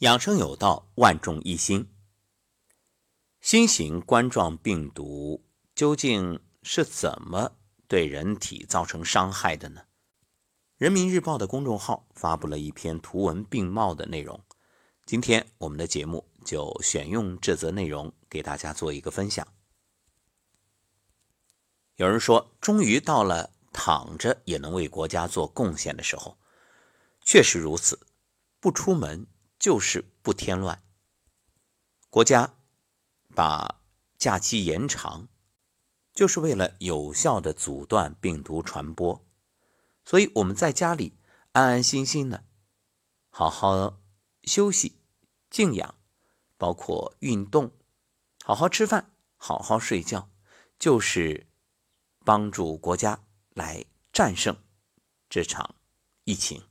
养生有道，万众一心。新型冠状病毒究竟是怎么对人体造成伤害的呢？人民日报的公众号发布了一篇图文并茂的内容，今天我们的节目就选用这则内容给大家做一个分享。有人说，终于到了躺着也能为国家做贡献的时候，确实如此，不出门。就是不添乱。国家把假期延长，就是为了有效的阻断病毒传播。所以我们在家里安安心心的，好好休息、静养，包括运动，好好吃饭、好好睡觉，就是帮助国家来战胜这场疫情。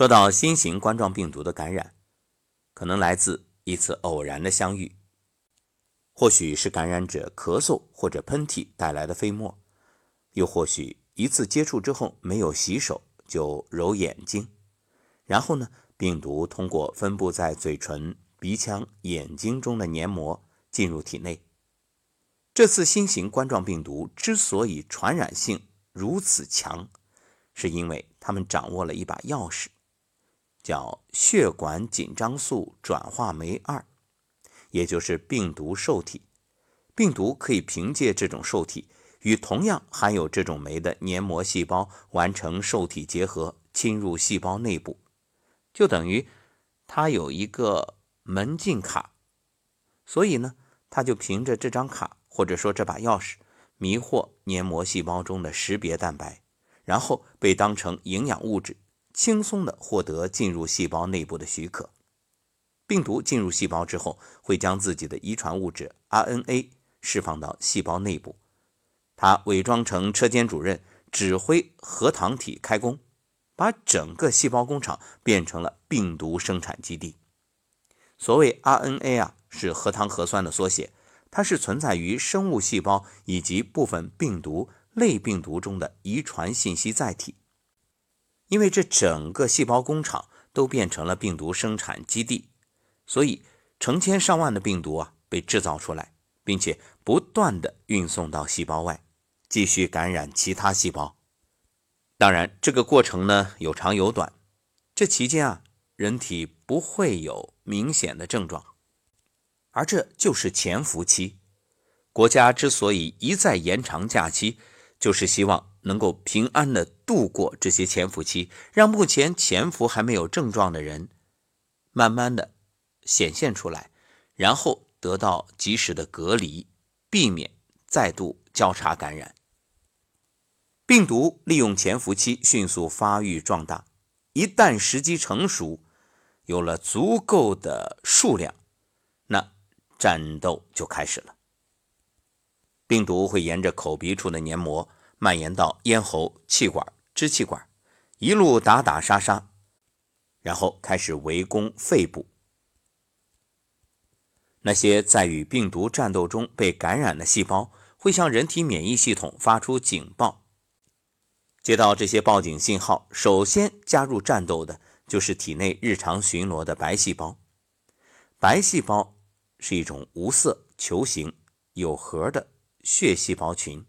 说到新型冠状病毒的感染，可能来自一次偶然的相遇，或许是感染者咳嗽或者喷嚏带来的飞沫，又或许一次接触之后没有洗手就揉眼睛，然后呢，病毒通过分布在嘴唇、鼻腔、眼睛中的黏膜进入体内。这次新型冠状病毒之所以传染性如此强，是因为他们掌握了一把钥匙。叫血管紧张素转化酶二，也就是病毒受体。病毒可以凭借这种受体与同样含有这种酶的黏膜细胞完成受体结合，侵入细胞内部，就等于它有一个门禁卡。所以呢，它就凭着这张卡或者说这把钥匙，迷惑黏膜细胞中的识别蛋白，然后被当成营养物质。轻松地获得进入细胞内部的许可。病毒进入细胞之后，会将自己的遗传物质 RNA 释放到细胞内部，它伪装成车间主任，指挥核糖体开工，把整个细胞工厂变成了病毒生产基地。所谓 RNA 啊，是核糖核酸的缩写，它是存在于生物细胞以及部分病毒类病毒中的遗传信息载体。因为这整个细胞工厂都变成了病毒生产基地，所以成千上万的病毒啊被制造出来，并且不断的运送到细胞外，继续感染其他细胞。当然，这个过程呢有长有短，这期间啊人体不会有明显的症状，而这就是潜伏期。国家之所以一再延长假期，就是希望。能够平安的度过这些潜伏期，让目前潜伏还没有症状的人，慢慢的显现出来，然后得到及时的隔离，避免再度交叉感染。病毒利用潜伏期迅速发育壮大，一旦时机成熟，有了足够的数量，那战斗就开始了。病毒会沿着口鼻处的黏膜。蔓延到咽喉、气管、支气管，一路打打杀杀，然后开始围攻肺部。那些在与病毒战斗中被感染的细胞，会向人体免疫系统发出警报。接到这些报警信号，首先加入战斗的就是体内日常巡逻的白细胞。白细胞是一种无色、球形、有核的血细胞群。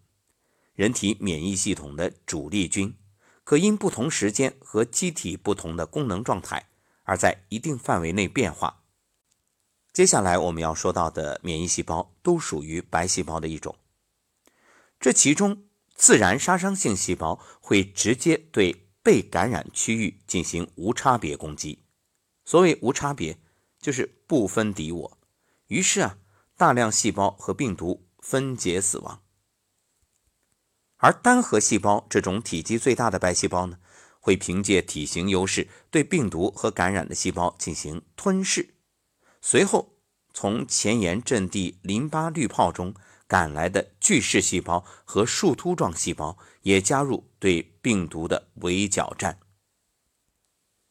人体免疫系统的主力军，可因不同时间和机体不同的功能状态，而在一定范围内变化。接下来我们要说到的免疫细胞都属于白细胞的一种。这其中，自然杀伤性细胞会直接对被感染区域进行无差别攻击。所谓无差别，就是不分敌我。于是啊，大量细胞和病毒分解死亡。而单核细胞这种体积最大的白细胞呢，会凭借体型优势对病毒和感染的细胞进行吞噬，随后从前沿阵地淋巴滤泡中赶来的巨噬细胞和树突状细胞也加入对病毒的围剿战。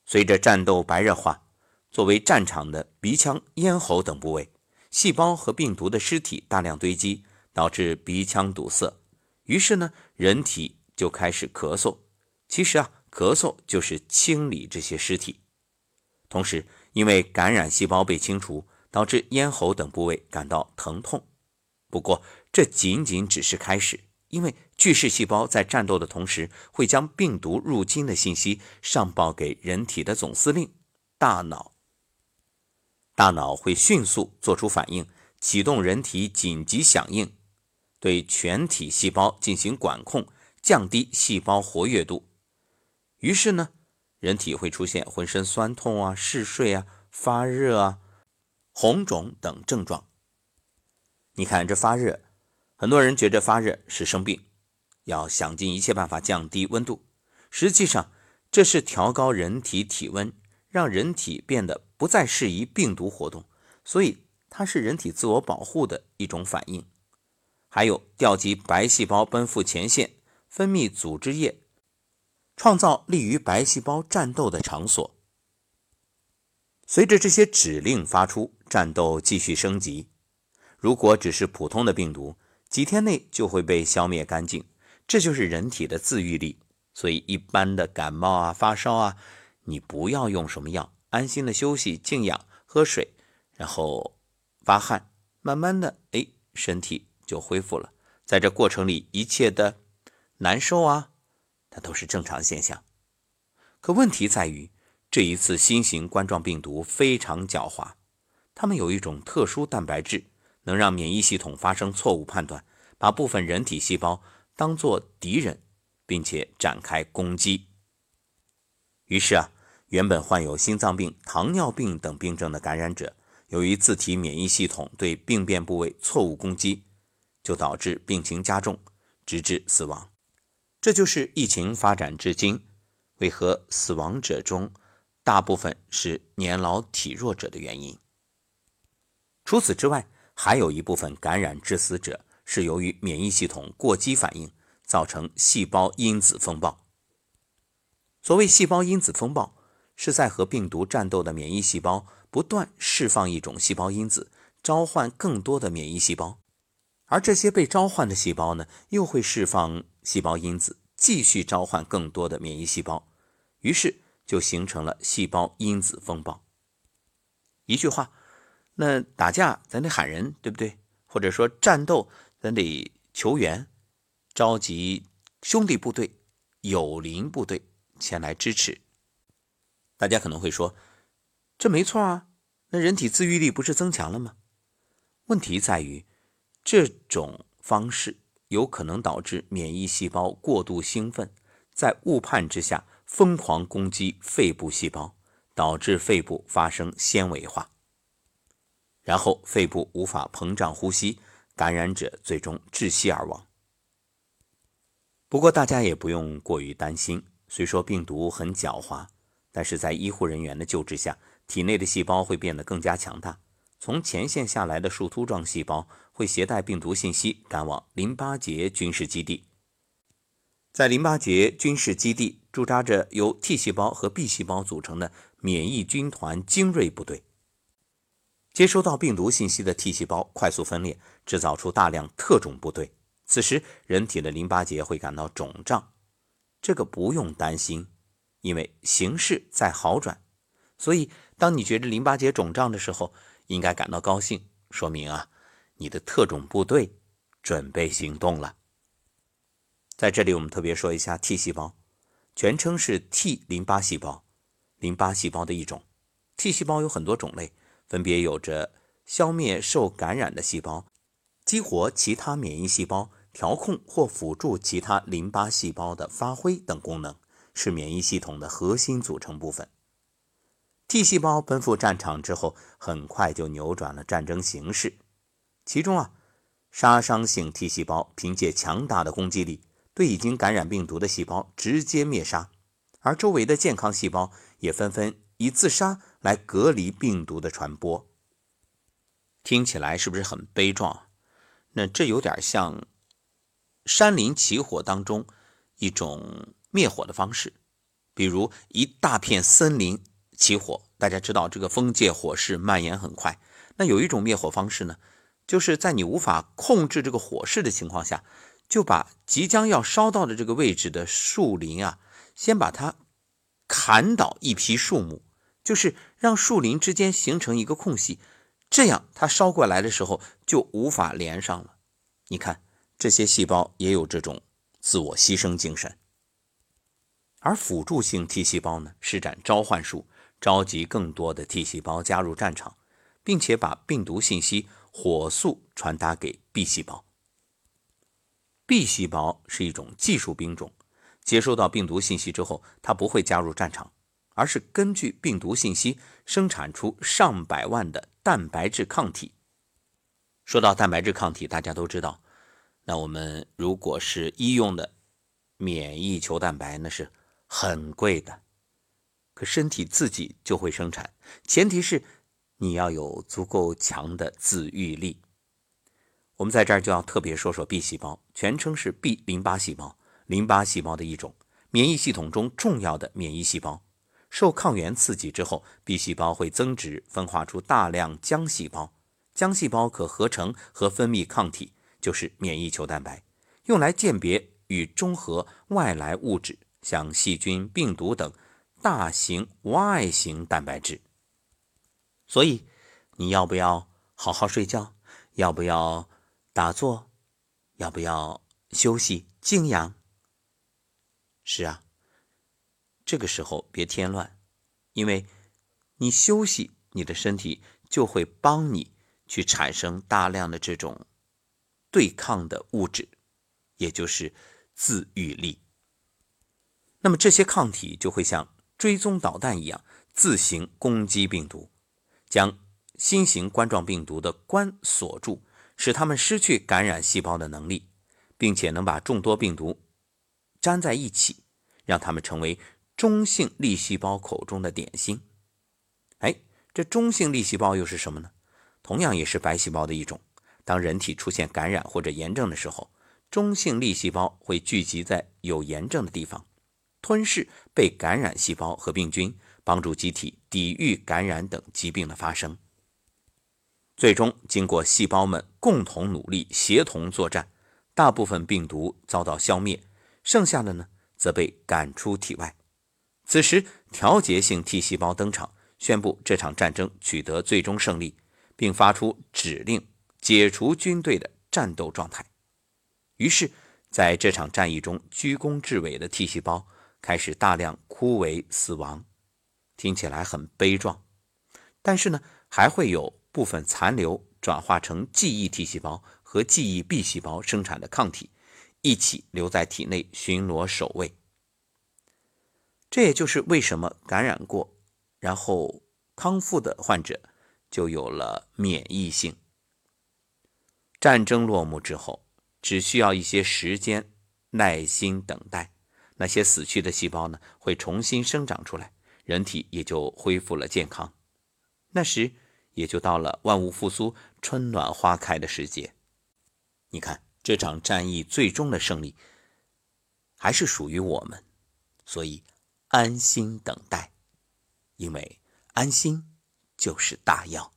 随着战斗白热化，作为战场的鼻腔、咽喉等部位，细胞和病毒的尸体大量堆积，导致鼻腔堵塞。于是呢，人体就开始咳嗽。其实啊，咳嗽就是清理这些尸体。同时，因为感染细胞被清除，导致咽喉等部位感到疼痛。不过，这仅仅只是开始，因为巨噬细胞在战斗的同时，会将病毒入侵的信息上报给人体的总司令——大脑。大脑会迅速做出反应，启动人体紧急响应，对全体细胞进行管控，降低细胞活跃度。于是呢，人体会出现浑身酸痛啊、嗜睡啊、发热啊、红肿等症状。你看这发热，很多人觉得发热是生病，要想尽一切办法降低温度。实际上，这是调高人体体温，让人体变得不再适宜病毒活动，所以它是人体自我保护的一种反应。还有调集白细胞奔赴前线，分泌组织液。创造利于白细胞战斗的场所。随着这些指令发出，战斗继续升级。如果只是普通的病毒，几天内就会被消灭干净。这就是人体的自愈力。所以，一般的感冒啊、发烧啊，你不要用什么药，安心的休息、静养、喝水，然后发汗，慢慢的，哎，身体就恢复了。在这过程里，一切的难受啊。它都是正常现象，可问题在于这一次新型冠状病毒非常狡猾，它们有一种特殊蛋白质，能让免疫系统发生错误判断，把部分人体细胞当作敌人，并且展开攻击。于是啊，原本患有心脏病、糖尿病等病症的感染者，由于自体免疫系统对病变部位错误攻击，就导致病情加重，直至死亡。这就是疫情发展至今，为何死亡者中大部分是年老体弱者的原因。除此之外，还有一部分感染致死者是由于免疫系统过激反应，造成细胞因子风暴。所谓细胞因子风暴，是在和病毒战斗的免疫细胞不断释放一种细胞因子，召唤更多的免疫细胞。而这些被召唤的细胞呢，又会释放细胞因子，继续召唤更多的免疫细胞，于是就形成了细胞因子风暴。一句话，那打架咱得喊人，对不对？或者说战斗咱得求援，召集兄弟部队、友邻部队前来支持。大家可能会说，这没错啊，那人体自愈力不是增强了吗？问题在于。这种方式有可能导致免疫细胞过度兴奋，在误判之下疯狂攻击肺部细胞，导致肺部发生纤维化，然后肺部无法膨胀呼吸，感染者最终窒息而亡。不过大家也不用过于担心，虽说病毒很狡猾，但是在医护人员的救治下，体内的细胞会变得更加强大。从前线下来的树突状细胞会携带病毒信息赶往淋巴结军事基地，在淋巴结军事基地驻扎着由 T 细胞和 B 细胞组成的免疫军团精锐部队。接收到病毒信息的 T 细胞快速分裂，制造出大量特种部队。此时，人体的淋巴结会感到肿胀，这个不用担心，因为形势在好转。所以，当你觉得淋巴结肿胀的时候，应该感到高兴，说明啊，你的特种部队准备行动了。在这里，我们特别说一下 T 细胞，全称是 T 淋巴细胞，淋巴细胞的一种。T 细胞有很多种类，分别有着消灭受感染的细胞、激活其他免疫细胞、调控或辅助其他淋巴细胞的发挥等功能，是免疫系统的核心组成部分。T 细胞奔赴战场之后，很快就扭转了战争形势。其中啊，杀伤性 T 细胞凭借强大的攻击力，对已经感染病毒的细胞直接灭杀，而周围的健康细胞也纷纷以自杀来隔离病毒的传播。听起来是不是很悲壮？那这有点像山林起火当中一种灭火的方式，比如一大片森林。起火，大家知道这个封界火势蔓延很快。那有一种灭火方式呢，就是在你无法控制这个火势的情况下，就把即将要烧到的这个位置的树林啊，先把它砍倒一批树木，就就是让树林之间形成一个空隙，这样它烧过来的时候就无法连上了。你看，这些细胞也有这种自我牺牲精神。而辅助性 T 细胞呢，施展召唤术，召集更多的 T 细胞加入战场，并且把病毒信息火速传达给 B 细胞。B 细胞是一种技术兵种，接收到病毒信息之后，它不会加入战场。而是根据病毒信息生产出上百万的蛋白质抗体。说到蛋白质抗体，大家都知道，那我们如果是医用的免疫球蛋白，那是很贵的。可身体自己就会生产，前提是你要有足够强的自愈力。我们在这儿就要特别说说 B 细胞，全称是 B 淋巴细胞，淋巴细胞的一种，免疫系统中重要的免疫细胞。受抗原刺激之后，B 细胞会增殖，分化出大量浆细胞。浆细胞可合成和分泌抗体，就是免疫球蛋白，用来鉴别与中和外来物质，像细菌、病毒等大型 Y 型蛋白质。所以，你要不要好好睡觉？要不要打坐？要不要休息静养？是啊。这个时候别添乱，因为你休息，你的身体就会帮你去产生大量的这种对抗的物质，也就是自愈力。那么这些抗体就会像追踪导弹一样自行攻击病毒，将新型冠状病毒的冠锁住，使它们失去感染细胞的能力，并且能把众多病毒粘在一起，让它们成为。中性粒细胞口中的点心，哎，这中性粒细胞又是什么呢？同样也是白细胞的一种。当人体出现感染或者炎症的时候，中性粒细胞会聚集在有炎症的地方，吞噬被感染细胞和病菌，帮助机体抵御感染等疾病的发生。最终，经过细胞们共同努力、协同作战，大部分病毒遭到消灭，剩下的呢，则被赶出体外。此时，调节性 T 细胞登场，宣布这场战争取得最终胜利，并发出指令，解除军队的战斗状态。于是，在这场战役中，居功至伟的 T 细胞开始大量枯萎死亡。听起来很悲壮，但是呢，还会有部分残留转化成记忆 T 细胞和记忆 B 细胞生产的抗体，一起留在体内巡逻守卫。这也就是为什么感染过，然后康复的患者就有了免疫性。战争落幕之后，只需要一些时间，耐心等待，那些死去的细胞呢，会重新生长出来，人体也就恢复了健康。那时也就到了万物复苏、春暖花开的时节。你看，这场战役最终的胜利还是属于我们，所以。安心等待，因为安心就是大药。